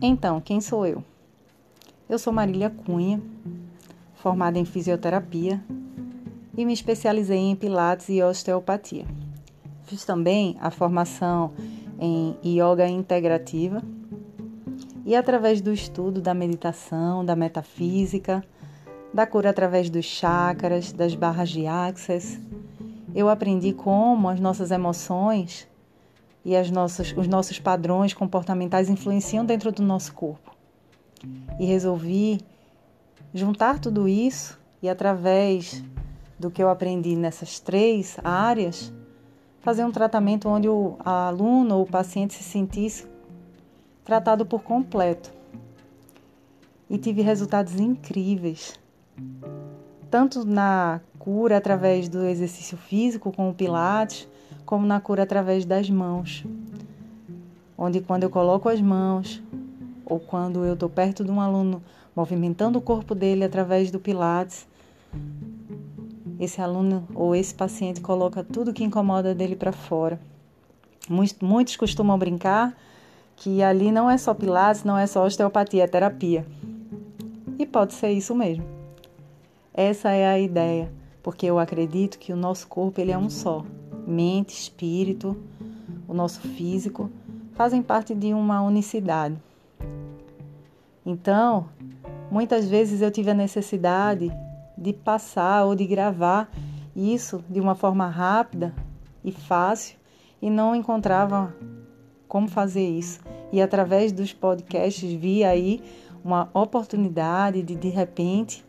Então, quem sou eu? Eu sou Marília Cunha, formada em fisioterapia e me especializei em pilates e osteopatia. Fiz também a formação em yoga integrativa e através do estudo da meditação, da metafísica, da cura através dos chakras, das barras de axis, eu aprendi como as nossas emoções e as nossas, os nossos padrões comportamentais influenciam dentro do nosso corpo. E resolvi juntar tudo isso e, através do que eu aprendi nessas três áreas, fazer um tratamento onde o aluno ou o paciente se sentisse tratado por completo. E tive resultados incríveis, tanto na cura através do exercício físico com o Pilates, como na cura através das mãos. Onde quando eu coloco as mãos, ou quando eu estou perto de um aluno movimentando o corpo dele através do Pilates, esse aluno ou esse paciente coloca tudo que incomoda dele para fora. Muitos costumam brincar que ali não é só Pilates, não é só osteopatia, é terapia. E pode ser isso mesmo. Essa é a ideia, porque eu acredito que o nosso corpo ele é um só mente, espírito, o nosso físico, fazem parte de uma unicidade. Então, muitas vezes eu tive a necessidade de passar ou de gravar isso de uma forma rápida e fácil e não encontrava como fazer isso. E através dos podcasts vi aí uma oportunidade de de repente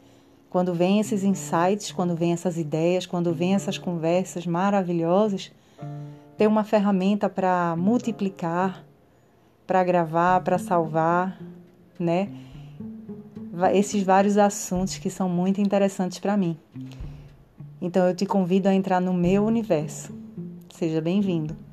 quando vem esses insights, quando vem essas ideias, quando vem essas conversas maravilhosas, ter uma ferramenta para multiplicar, para gravar, para salvar, né? Esses vários assuntos que são muito interessantes para mim. Então eu te convido a entrar no meu universo. Seja bem-vindo.